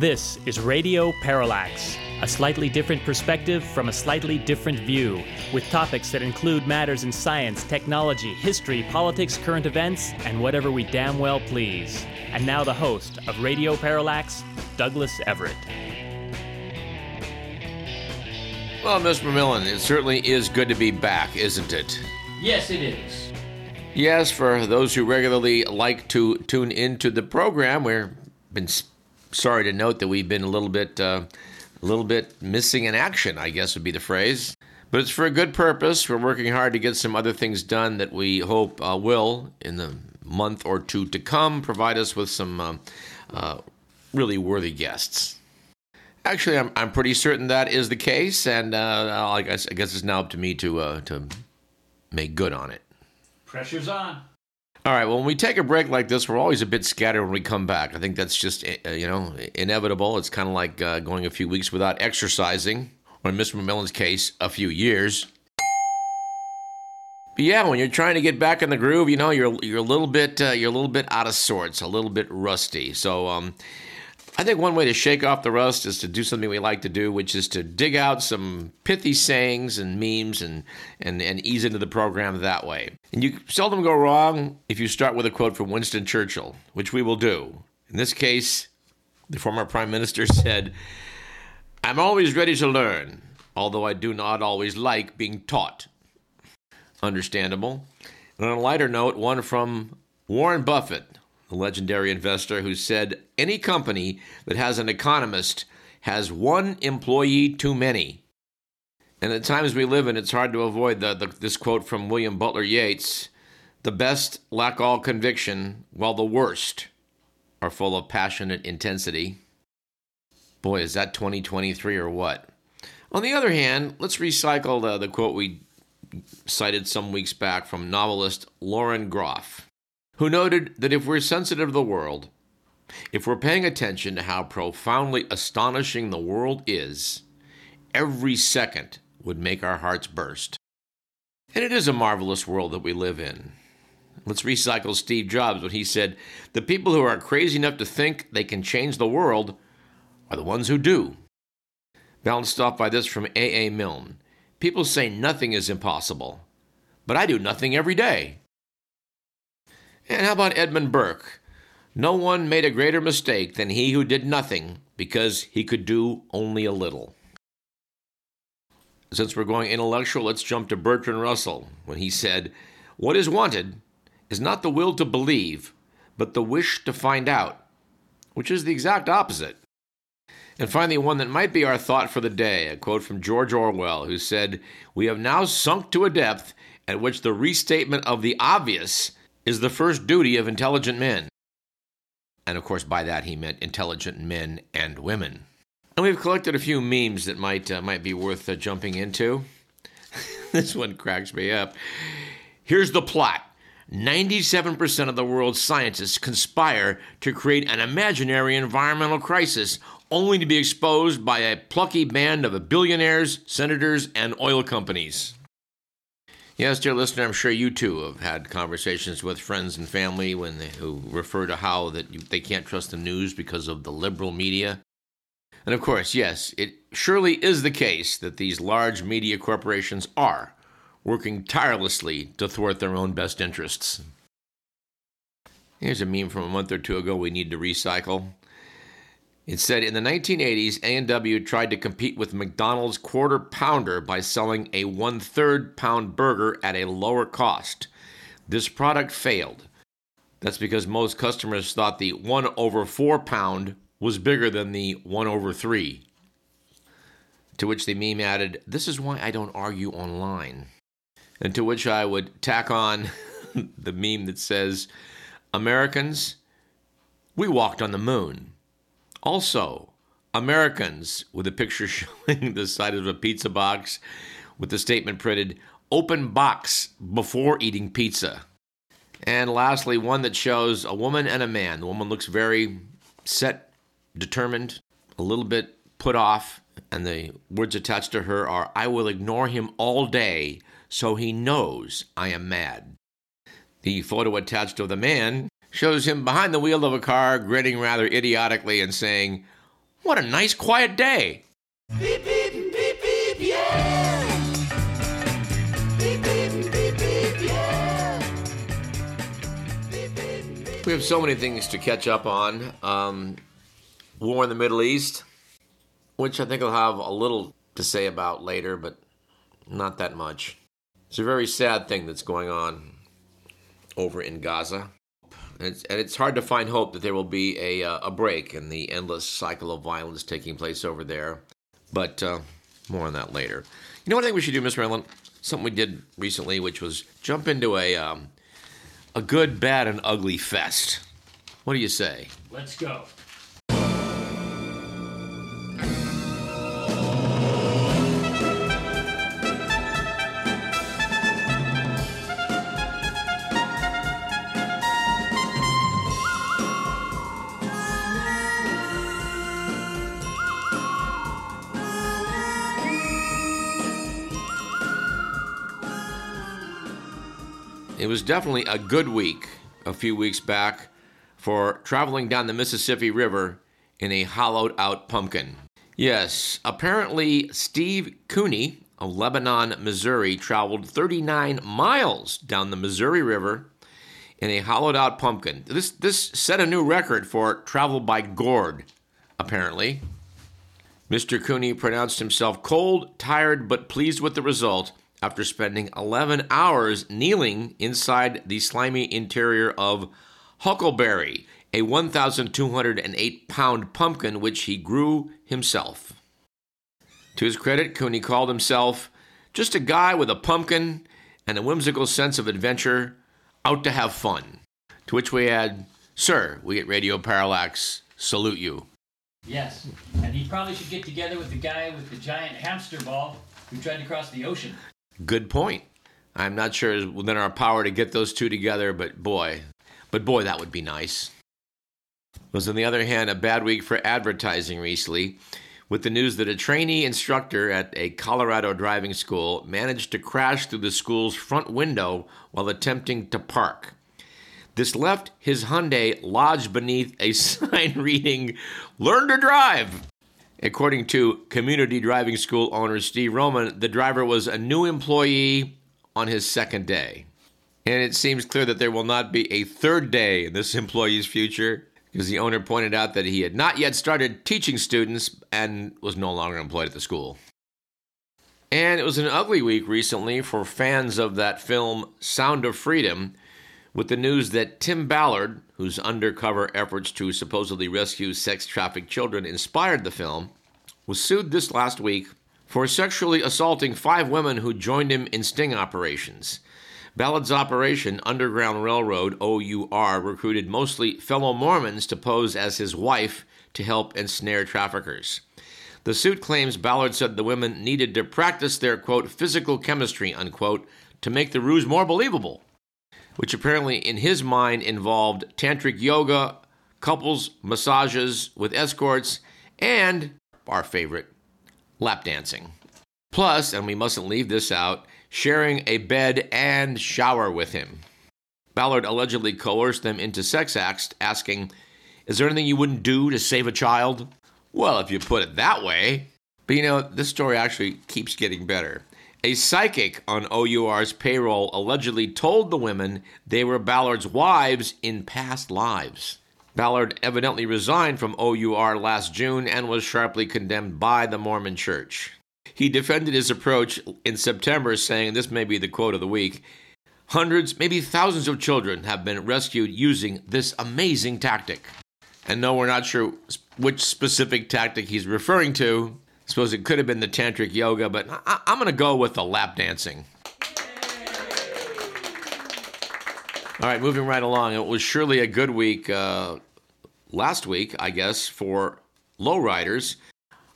This is Radio Parallax, a slightly different perspective from a slightly different view, with topics that include matters in science, technology, history, politics, current events, and whatever we damn well please. And now the host of Radio Parallax, Douglas Everett. Well, Miss Millen, it certainly is good to be back, isn't it? Yes, it is. Yes, for those who regularly like to tune into the program, we've been sorry to note that we've been a little bit, uh, a little bit missing in action. I guess would be the phrase. But it's for a good purpose. We're working hard to get some other things done that we hope uh, will, in the month or two to come, provide us with some uh, uh really worthy guests. Actually, I'm, I'm pretty certain that is the case, and uh, I guess I guess it's now up to me to uh, to make good on it. Pressure's on. All right. Well, when we take a break like this, we're always a bit scattered when we come back. I think that's just uh, you know inevitable. It's kind of like uh, going a few weeks without exercising, or in Mr. McMillan's case, a few years. But yeah, when you're trying to get back in the groove, you know you're you're a little bit uh, you're a little bit out of sorts, a little bit rusty. So um, I think one way to shake off the rust is to do something we like to do, which is to dig out some pithy sayings and memes and, and, and ease into the program that way. And you seldom go wrong if you start with a quote from Winston Churchill, which we will do. In this case, the former prime minister said, I'm always ready to learn, although I do not always like being taught. Understandable. And on a lighter note, one from Warren Buffett, the legendary investor who said any company that has an economist has one employee too many. And at times we live in, it's hard to avoid the, the, this quote from William Butler Yeats The best lack all conviction, while the worst are full of passionate intensity. Boy, is that 2023 or what? On the other hand, let's recycle the, the quote we cited some weeks back from novelist Lauren Groff who noted that if we're sensitive to the world, if we're paying attention to how profoundly astonishing the world is, every second would make our hearts burst. And it is a marvelous world that we live in. Let's recycle Steve Jobs when he said, The people who are crazy enough to think they can change the world are the ones who do. Balanced off by this from A. A. Milne People say nothing is impossible, but I do nothing every day. And how about Edmund Burke? No one made a greater mistake than he who did nothing because he could do only a little. Since we're going intellectual, let's jump to Bertrand Russell when he said, What is wanted is not the will to believe, but the wish to find out, which is the exact opposite. And finally, one that might be our thought for the day a quote from George Orwell, who said, We have now sunk to a depth at which the restatement of the obvious is the first duty of intelligent men. And of course, by that he meant intelligent men and women. And we've collected a few memes that might uh, might be worth uh, jumping into. this one cracks me up. Here's the plot. 97% of the world's scientists conspire to create an imaginary environmental crisis only to be exposed by a plucky band of billionaires, senators, and oil companies. Yes, dear listener, I'm sure you too have had conversations with friends and family when they, who refer to how that you, they can't trust the news because of the liberal media. And of course, yes, it surely is the case that these large media corporations are working tirelessly to thwart their own best interests. Here's a meme from a month or two ago we need to recycle. It said in the 1980s, A&W tried to compete with McDonald's quarter pounder by selling a one-third pound burger at a lower cost. This product failed. That's because most customers thought the 1 over 4 pound was bigger than the 1 over 3. To which the meme added, This is why I don't argue online. And to which I would tack on the meme that says, Americans, we walked on the moon. Also, Americans, with a picture showing the side of a pizza box with the statement printed, open box before eating pizza. And lastly, one that shows a woman and a man. The woman looks very set, determined, a little bit put off, and the words attached to her are, I will ignore him all day so he knows I am mad. The photo attached of the man shows him behind the wheel of a car, grinning rather idiotically and saying, What a nice, quiet day. Beep, beep, beep, beep, yeah. Beep, beep, beep, beep, yeah. Beep, beep, beep. We have so many things to catch up on. Um, war in the Middle East, which I think I'll have a little to say about later, but not that much. It's a very sad thing that's going on over in Gaza. And it's, and it's hard to find hope that there will be a, uh, a break in the endless cycle of violence taking place over there. But uh, more on that later. You know what I think we should do, Miss Maryland? Something we did recently, which was jump into a, um, a good, bad, and ugly fest. What do you say? Let's go. It was definitely a good week a few weeks back for traveling down the Mississippi River in a hollowed out pumpkin. Yes, apparently Steve Kueny of Lebanon, Missouri traveled 39 miles down the Missouri River in a hollowed out pumpkin. This this set a new record for travel by gourd, apparently. Mr. Kueny pronounced himself cold, tired, but pleased with the result after spending 11 hours kneeling inside the slimy interior of Huckleberry, a 1,208 pound pumpkin which he grew himself. To his credit, Kueny called himself just a guy with a pumpkin and a whimsical sense of adventure out to have fun. To which we add, Sir, we at Radio Parallax salute you. Yes. And he probably should get together with the guy with the giant hamster ball who tried to cross the ocean. Good point. I'm not sure it's within our power to get those two together, but boy, but boy, that would be nice. Was on the other hand a bad week for advertising recently, with the news that a trainee instructor at a Colorado driving school managed to crash through the school's front window while attempting to park. This left his Hyundai lodged beneath a sign reading, Learn to drive. According to community driving school owner Steve Roman, the driver was a new employee on his second day. And it seems clear that there will not be a third day in this employee's future because the owner pointed out that he had not yet started teaching students and was no longer employed at the school. And it was an ugly week recently for fans of that film Sound of Freedom, with the news that Tim Ballard, whose undercover efforts to supposedly rescue sex trafficked children inspired the film, was sued this last week for sexually assaulting five women who joined him in sting operations. Ballard's operation, Underground Railroad, OUR, recruited mostly fellow Mormons to pose as his wife to help ensnare traffickers. The suit claims Ballard said the women needed to practice their, quote, physical chemistry, unquote, to make the ruse more believable, which apparently in his mind involved tantric yoga, couples massages with escorts, and, our favorite, lap dancing. Plus, and we mustn't leave this out, sharing a bed and shower with him. Ballard allegedly coerced them into sex acts, asking, Is there anything you wouldn't do to save a child? Well, if you put it that way. But you know, this story actually keeps getting better. A psychic on OUR's payroll allegedly told the women they were Ballard's wives in past lives. Ballard evidently resigned from OUR last June and was sharply condemned by the Mormon Church. He defended his approach in September, saying this may be the quote of the week Hundreds, maybe thousands of children have been rescued using this amazing tactic. And no, we're not sure which specific tactic he's referring to. Suppose it could have been the tantric yoga, but I- am going to go with the lap dancing. All right, moving right along. It was surely a good week uh, last week, I guess, for lowriders.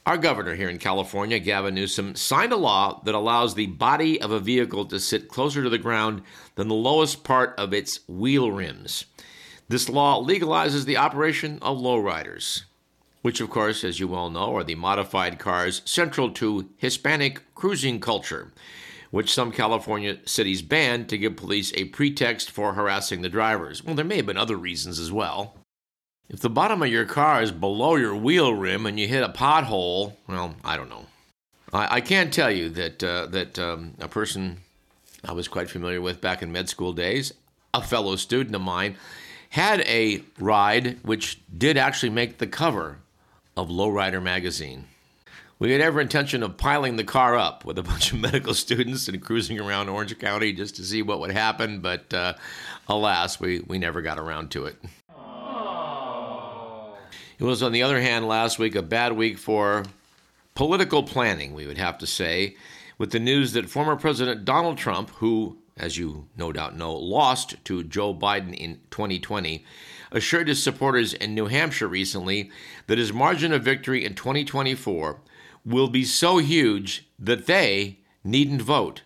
Our governor here in California, Gavin Newsom, signed a law that allows the body of a vehicle to sit closer to the ground than the lowest part of its wheel rims. This law legalizes the operation of lowriders, which, of course, as you well know, are the modified cars central to Hispanic cruising culture, which some California cities banned to give police a pretext for harassing the drivers. Well, there may have been other reasons as well. If the bottom of your car is below your wheel rim and you hit a pothole, well, I don't know. I, I can't tell you that uh, that um, a person I was quite familiar with back in med school days, a fellow student of mine, had a ride which did actually make the cover of Lowrider magazine. We had every intention of piling the car up with a bunch of medical students and cruising around Orange County just to see what would happen, but uh, alas, we, we never got around to it. It was, on the other hand, last week a bad week for political planning, we would have to say, with the news that former President Donald Trump, who, as you no doubt know, lost to Joe Biden in 2020, assured his supporters in New Hampshire recently that his margin of victory in 2024 will be so huge that they needn't vote.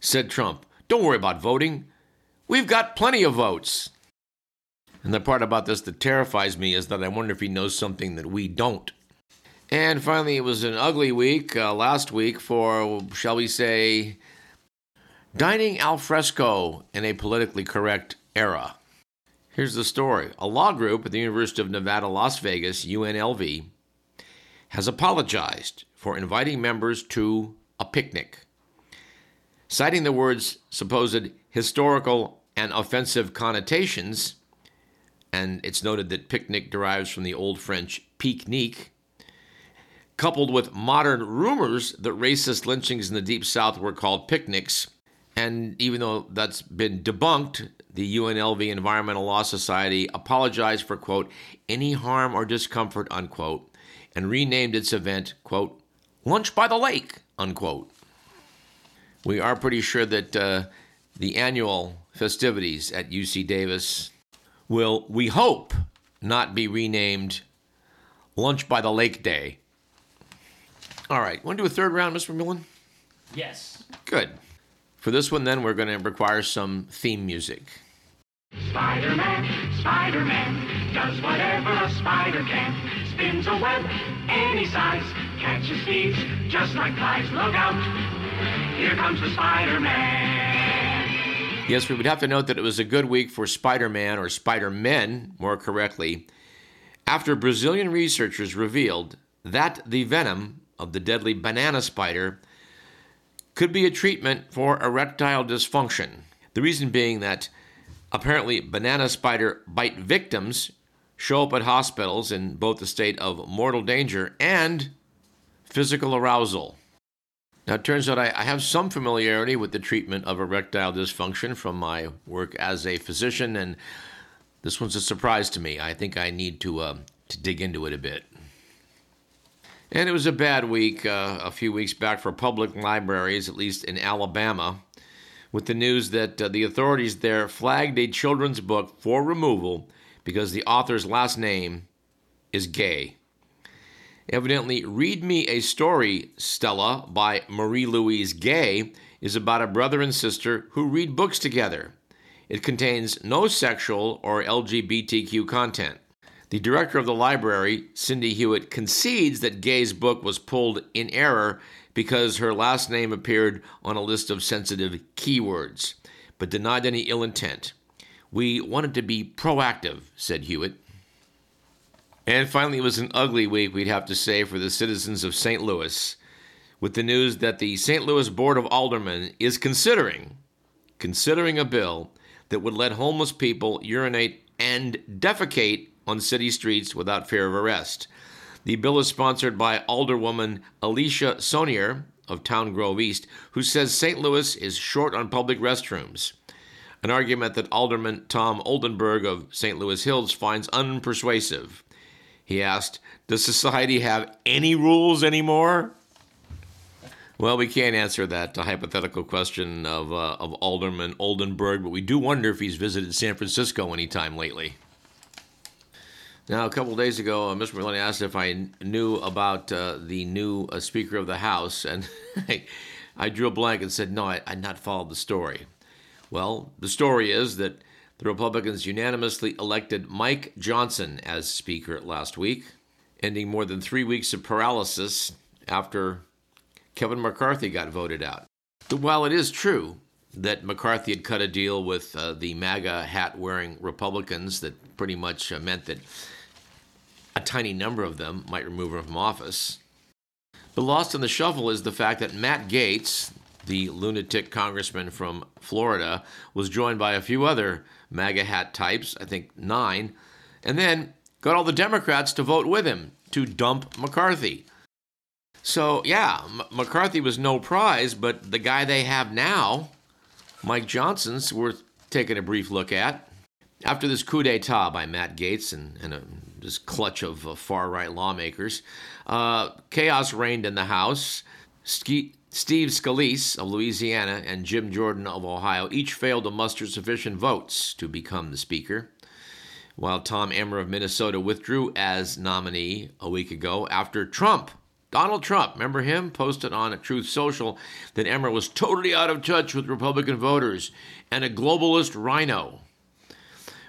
Said Trump, Don't worry about voting. We've got plenty of votes. And the part about this that terrifies me is that I wonder if he knows something that we don't. And finally, it was an ugly week uh, last week for, shall we say, dining al fresco in a politically correct era. Here's the story a law group at the University of Nevada, Las Vegas, UNLV, has apologized for inviting members to a picnic, citing the words supposed historical and offensive connotations and it's noted that picnic derives from the Old French pique-nique, coupled with modern rumors that racist lynchings in the Deep South were called picnics. And even though that's been debunked, the UNLV Environmental Law Society apologized for, quote, any harm or discomfort, unquote, and renamed its event, quote, Lunch by the Lake, unquote. We are pretty sure that uh, the annual festivities at UC Davis will, we hope, not be renamed Lunch by the Lake Day. All right, want to do a third round, Mr. Millen? Yes. Good. For this one, then, we're going to require some theme music. Spider-Man, Spider-Man, does whatever a spider can. Spins a web any size, catches thieves just like flies. Look out, here comes the Spider-Man. Yes, we would have to note that it was a good week for Spider Man, or Spider Men, more correctly, after Brazilian researchers revealed that the venom of the deadly banana spider could be a treatment for erectile dysfunction. The reason being that apparently banana spider bite victims show up at hospitals in both the state of mortal danger and physical arousal. Now, it turns out I, I have some familiarity with the treatment of erectile dysfunction from my work as a physician, and this one's a surprise to me. I think I need to, uh, to dig into it a bit. And it was a bad week uh, a few weeks back for public libraries, at least in Alabama, with the news that uh, the authorities there flagged a children's book for removal because the author's last name is gay. Evidently, Read Me a Story, Stella, by Marie Louise Gay, is about a brother and sister who read books together. It contains no sexual or LGBTQ content. The director of the library, Cindy Hewitt, concedes that Gay's book was pulled in error because her last name appeared on a list of sensitive keywords, but denied any ill intent. We wanted to be proactive, said Hewitt. And finally, it was an ugly week, we'd have to say, for the citizens of St. Louis, with the news that the St. Louis Board of Aldermen is considering considering a bill that would let homeless people urinate and defecate on city streets without fear of arrest. The bill is sponsored by Alderwoman Alicia Sonnier of Tower Grove East, who says St. Louis is short on public restrooms, an argument that Alderman Tom Oldenburg of St. Louis Hills finds unpersuasive. He asked, Does society have any rules anymore? Well, we can't answer that hypothetical question of, uh, of Alderman Oldenburg, but we do wonder if he's visited San Francisco anytime lately. Now, a couple days ago, uh, Mr. Maloney asked if I knew about uh, the new uh, Speaker of the House, and I drew a blank and said, no, I, I'd not followed the story. Well, the story is that the Republicans unanimously elected Mike Johnson as Speaker last week, ending more than three weeks of paralysis after Kevin McCarthy got voted out. While it is true that McCarthy had cut a deal with uh, the MAGA hat wearing Republicans that pretty much uh, meant that a tiny number of them might remove him from office. But lost in the shuffle is the fact that Matt Gaetz, the lunatic congressman from Florida, was joined by a few other MAGA hat types, I think nine, and then got all the Democrats to vote with him to dump McCarthy. So, yeah, M- McCarthy was no prize, but the guy they have now, Mike Johnson's worth taking a brief look at. After this coup d'etat by Matt Gaetz and, and a, this clutch of uh, far right lawmakers, uh, chaos reigned in the House. Ski- Steve Scalise of Louisiana and Jim Jordan of Ohio each failed to muster sufficient votes to become the Speaker, while Tom Emmer of Minnesota withdrew as nominee a week ago after Trump Donald Trump, remember him, posted on Truth Social that Emmer was totally out of touch with Republican voters and a globalist rhino.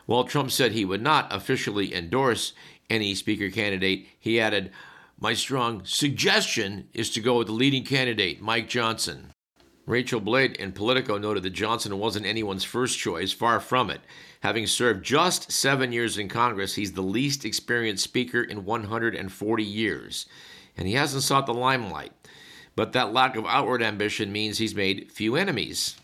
While Trump said he would not officially endorse any speaker candidate, he added, My strong suggestion is to go with the leading candidate, Mike Johnson. Rachael Bade in Politico noted that Johnson wasn't anyone's first choice, far from it. Having served just seven years in Congress, he's the least experienced speaker in 140 years and he hasn't sought the limelight. But that lack of outward ambition means he's made few enemies.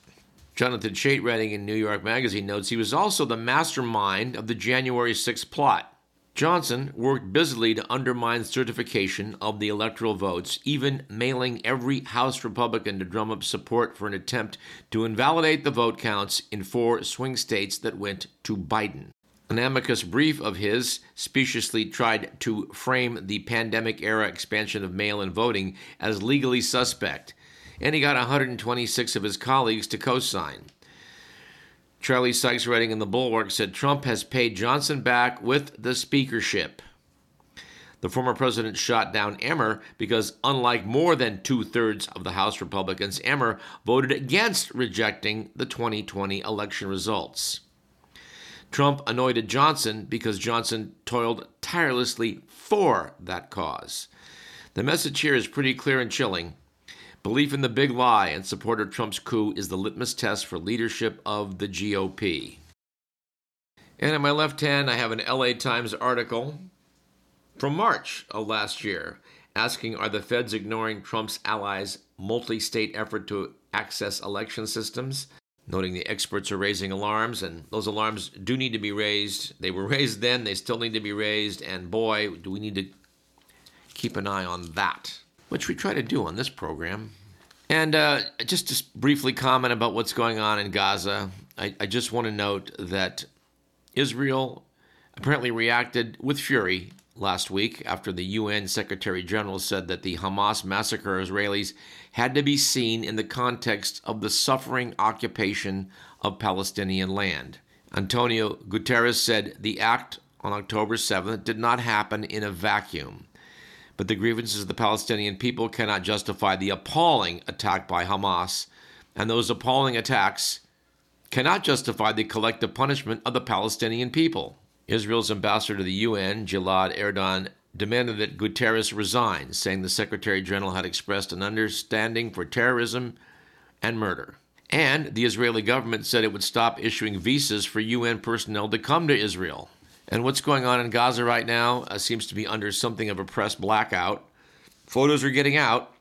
Jonathan Chait, writing in New York Magazine, notes he was also the mastermind of the January 6 plot. Johnson worked busily to undermine certification of the electoral votes, even mailing every House Republican to drum up support for an attempt to invalidate the vote counts in four swing states that went to Biden. An amicus brief of his speciously tried to frame the pandemic era expansion of mail in voting as legally suspect, and he got 126 of his colleagues to co sign. Charlie Sykes, writing in the Bulwark, said Trump has paid Johnson back with the speakership. The former president shot down Emmer because, unlike more than two thirds of the House Republicans, Emmer voted against rejecting the 2020 election results. Trump anointed Johnson because Johnson toiled tirelessly for that cause. The message here is pretty clear and chilling. Belief in the big lie and support of Trump's coup is the litmus test for leadership of the GOP. And in my left hand, I have an LA Times article from March of last year asking Are the feds ignoring Trump's allies' multi state effort to access election systems? noting the experts are raising alarms, and those alarms do need to be raised. They were raised then, they still need to be raised, and boy, do we need to keep an eye on that, which we try to do on this program. And uh, just to briefly comment about what's going on in Gaza, I, I just want to note that Israel apparently reacted with fury last week after the UN Secretary General said that the Hamas massacre of Israelis had to be seen in the context of the suffering occupation of Palestinian land. Antonio Guterres said the act on October 7th did not happen in a vacuum. But the grievances of the Palestinian people cannot justify the appalling attack by Hamas, and those appalling attacks cannot justify the collective punishment of the Palestinian people. Israel's ambassador to the UN, Gilad Erdan, demanded that Guterres resign, saying the Secretary General had expressed an understanding for terrorism and murder. And the Israeli government said it would stop issuing visas for UN personnel to come to Israel. And what's going on in Gaza right now uh, seems to be under something of a press blackout. Photos are getting out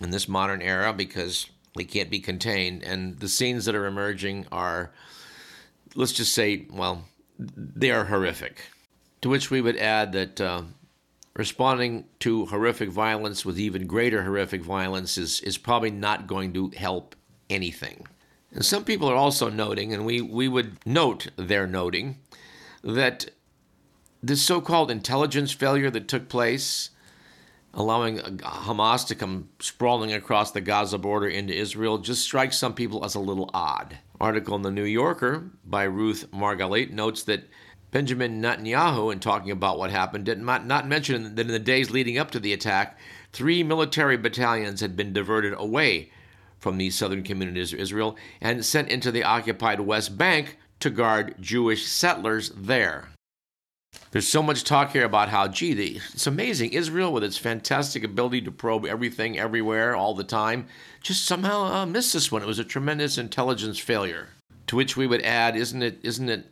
in this modern era because they can't be contained. And the scenes that are emerging are, let's just say, well, they are horrific. To which we would add that uh, responding to horrific violence with even greater horrific violence is, is probably not going to help anything. And some people are also noting, and we, we would note their noting, that this so called intelligence failure that took place, allowing Hamas to come sprawling across the Gaza border into Israel, just strikes some people as a little odd article in the New Yorker by Ruth Margalit notes that Benjamin Netanyahu, in talking about what happened, did not, mention that in the days leading up to the attack, three military battalions had been diverted away from the southern communities of Israel and sent into the occupied West Bank to guard Jewish settlers there. There's so much talk here about how, gee, the, it's amazing. Israel, with its fantastic ability to probe everything, everywhere, all the time, just somehow uh, missed this one. It was a tremendous intelligence failure. To which we would add, isn't it, isn't it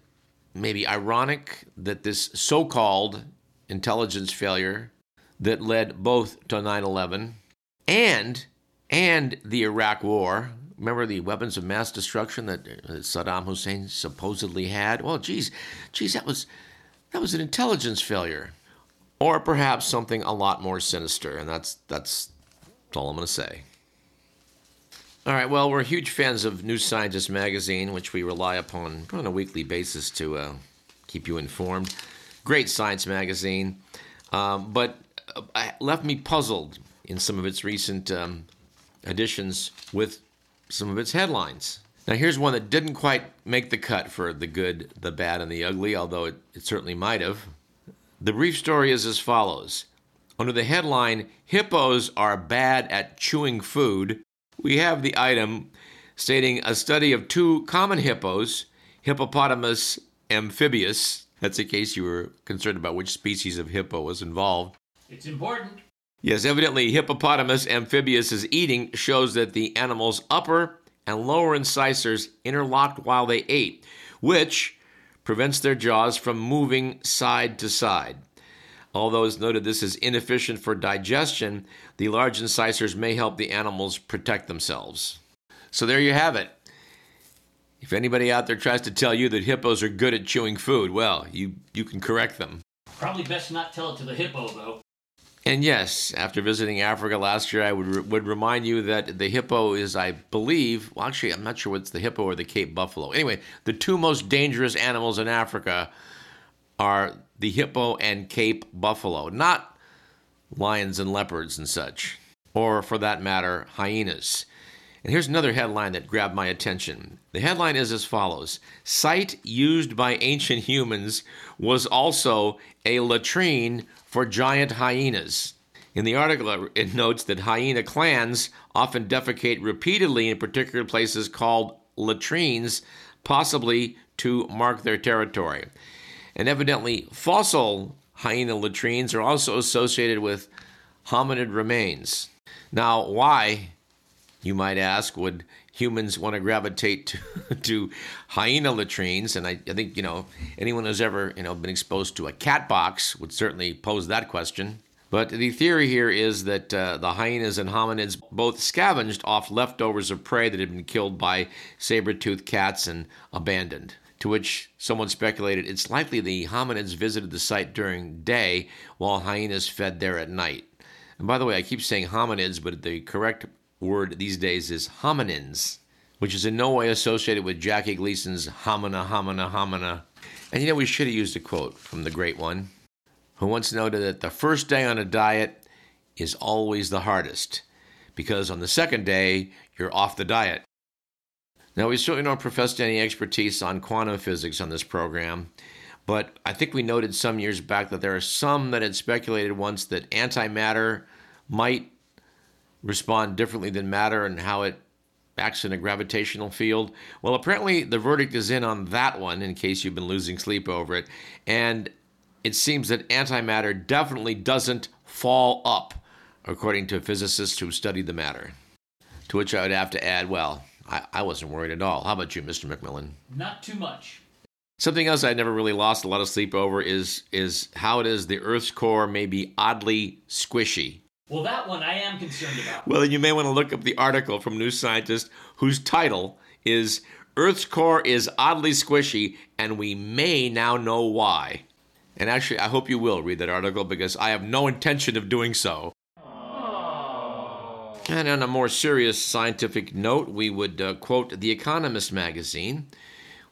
maybe ironic that this so-called intelligence failure that led both to 9/11 and and the Iraq War. Remember the weapons of mass destruction that uh, Saddam Hussein supposedly had? Well, geez, geez, that was that was an intelligence failure, or perhaps something a lot more sinister. And that's that's, that's all I'm going to say. All right. Well, we're huge fans of New Scientist magazine, which we rely upon on a weekly basis to uh, keep you informed. Great science magazine, um, but uh, left me puzzled in some of its recent um, editions with some of its headlines. Now, here's one that didn't quite make the cut for the good, the bad, and the ugly, although it, it certainly might have. The brief story is as follows Under the headline, Hippos Are Bad at Chewing Food, we have the item stating a study of two common hippos, Hippopotamus amphibius. That's in case you were concerned about which species of hippo was involved. It's important. Yes, evidently, Hippopotamus amphibius' eating shows that the animal's upper and lower incisors interlocked while they ate, which prevents their jaws from moving side to side. Although it's noted this is inefficient for digestion, the large incisors may help the animals protect themselves. So there you have it. If anybody out there tries to tell you that hippos are good at chewing food, well, you, you can correct them. Probably best not tell it to the hippo, though. And yes, after visiting Africa last year, I would would remind you that the hippo is, I believe, well, actually, I'm not sure what's the hippo or the Cape buffalo. Anyway, the two most dangerous animals in Africa are the hippo and Cape buffalo, not lions and leopards and such, or for that matter, hyenas. And here's another headline that grabbed my attention. The headline is as follows Site used by ancient humans was also a latrine for giant hyenas. In the article, it notes that hyena clans often defecate repeatedly in particular places called latrines, possibly to mark their territory. And evidently, fossil hyena latrines are also associated with hominid remains. Now, why, you might ask, would humans want to gravitate to, to hyena latrines? And I, I, think, you know, anyone who's ever, you know, been exposed to a cat box would certainly pose that question. But the theory here is that uh, the hyenas and hominids both scavenged off leftovers of prey that had been killed by saber-toothed cats and abandoned to which someone speculated it's likely the hominids visited the site during day while hyenas fed there at night. And by the way, I keep saying hominids, but the correct word these days is hominins, which is in no way associated with Jackie Gleason's homina, homina, homina. And you know, we should have used a quote from the great one, who once noted that the first day on a diet is always the hardest, because on the second day, you're off the diet. Now, we certainly don't profess any expertise on quantum physics on this program, but I think we noted some years back that there are some that had speculated once that antimatter might respond differently than matter and how it acts in a gravitational field. Well, apparently the verdict is in on that one, in case you've been losing sleep over it. And it seems that antimatter definitely doesn't fall up, according to physicists who studied the matter. To which I would have to add, well, I, I wasn't worried at all. How about you, Mr. McMillan? Not too much. Something else I never really lost a lot of sleep over is is how it is the Earth's core may be oddly squishy. Well, that one I am concerned about. Well, you may want to look up the article from New Scientist whose title is Earth's core is oddly squishy, and we may now know why. And actually, I hope you will read that article because I have no intention of doing so. And on a more serious scientific note, we would uh, quote The Economist magazine,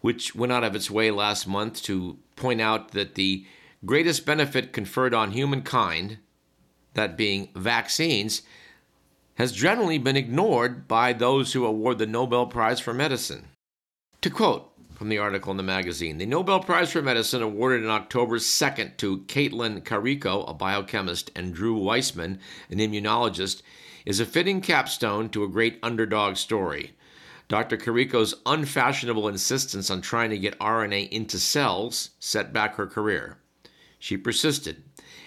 which went out of its way last month to point out that the greatest benefit conferred on humankind, that being vaccines, has generally been ignored by those who award the Nobel Prize for Medicine. To quote from the article in the magazine, the Nobel Prize for Medicine awarded on October 2nd to Katalin Karikó, a biochemist, and Drew Weissman, an immunologist, is a fitting capstone to a great underdog story. Dr. Karikó's unfashionable insistence on trying to get RNA into cells set back her career. She persisted,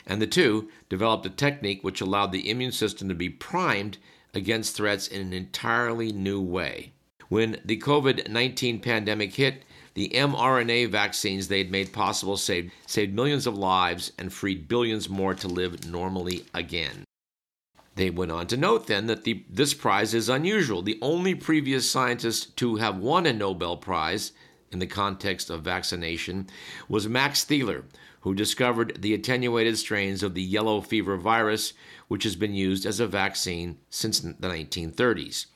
and the two developed a technique which allowed the immune system to be primed against threats in an entirely new way. When the COVID 19 pandemic hit, the mRNA vaccines they had made possible saved, saved millions of lives and freed billions more to live normally again. They went on to note then that the, this prize is unusual. The only previous scientist to have won a Nobel Prize in the context of vaccination was Max Theiler, who discovered the attenuated strains of the yellow fever virus, which has been used as a vaccine since the 1930s.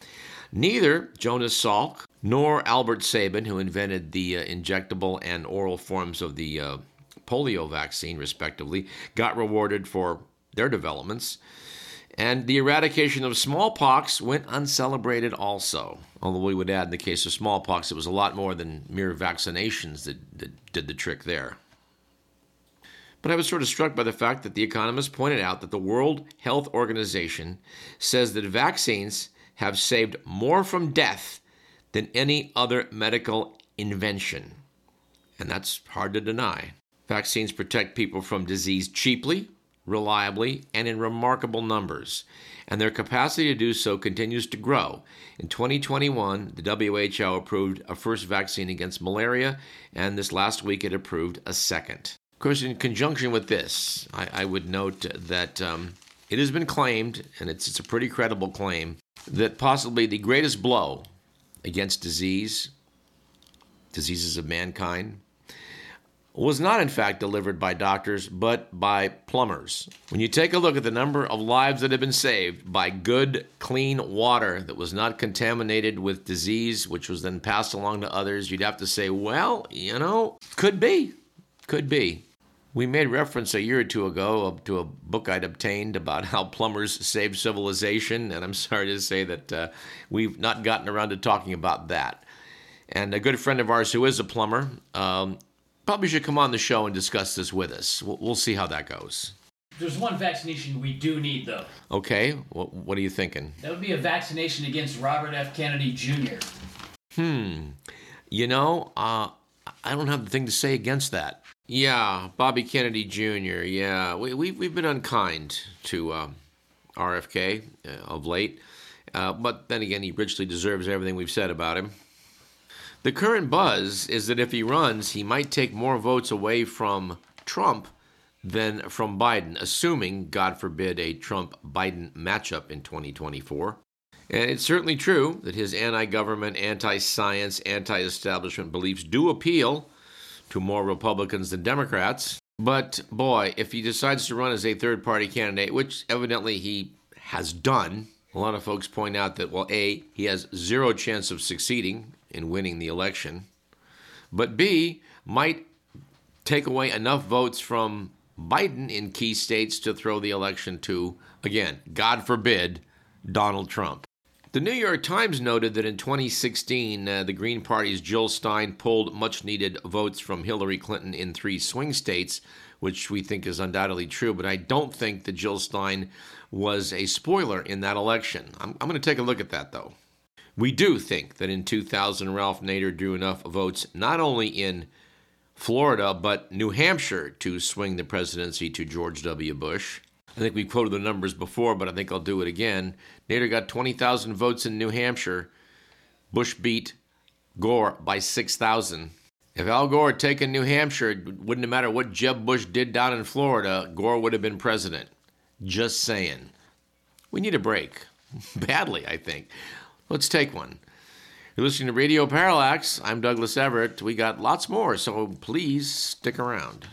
Neither Jonas Salk nor Albert Sabin, who invented the uh, injectable and oral forms of the uh, polio vaccine, respectively, got rewarded for their developments. And the eradication of smallpox went uncelebrated also. Although we would add, in the case of smallpox, it was a lot more than mere vaccinations that, that did the trick there. But I was sort of struck by the fact that The Economist pointed out that the World Health Organization says that vaccines have saved more from death than any other medical invention. And that's hard to deny. Vaccines protect people from disease cheaply, reliably, and in remarkable numbers, and their capacity to do so continues to grow. In 2021, the WHO approved a first vaccine against malaria, and this last week it approved a second. Of course, in conjunction with this, I, I would note that um, it has been claimed, and it's, it's a pretty credible claim, that possibly the greatest blow against disease, diseases of mankind, was not in fact delivered by doctors, but by plumbers. When you take a look at the number of lives that have been saved by good, clean water that was not contaminated with disease, which was then passed along to others, you'd have to say, well, you know, could be. Could be. We made reference a year or two ago to a book I'd obtained about how plumbers saved civilization, and I'm sorry to say that uh, we've not gotten around to talking about that. And a good friend of ours who is a plumber um, probably should come on the show and discuss this with us. We'll, we'll see how that goes. There's one vaccination we do need, though. Okay, what, what are you thinking? That would be a vaccination against Robert F. Kennedy Jr. Hmm. You know, uh, I don't have the thing to say against that. Yeah, Bobby Kennedy Jr. Yeah, we, we, we've been unkind to um, RFK uh, of late. Uh, but then again, he richly deserves everything we've said about him. The current buzz is that if he runs, he might take more votes away from Trump than from Biden, assuming, God forbid, a Trump Biden matchup in 2024. And it's certainly true that his anti government, anti science, anti establishment beliefs do appeal to more Republicans than Democrats. But boy, if he decides to run as a third party candidate, which evidently he has done, a lot of folks point out that, well, A, he has zero chance of succeeding in winning the election, but B, might take away enough votes from Biden in key states to throw the election to, again, God forbid, Donald Trump. The New York Times noted that in 2016, uh, the Green Party's Jill Stein pulled much needed votes from Hillary Clinton in three swing states, which we think is undoubtedly true, but I don't think that Jill Stein was a spoiler in that election. I'm, I'm going to take a look at that, though. We do think that in 2000, Ralph Nader drew enough votes not only in Florida, but New Hampshire to swing the presidency to George W. Bush. I think we quoted the numbers before, but I think I'll do it again. Nader got 20,000 votes in New Hampshire. Bush beat Gore by 6,000. If Al Gore had taken New Hampshire, it wouldn't have mattered what Jeb Bush did down in Florida, Gore would have been president. Just saying. We need a break. Badly, I think. Let's take one. You're listening to Radio Parallax. I'm Douglas Everett. We got lots more, so please stick around.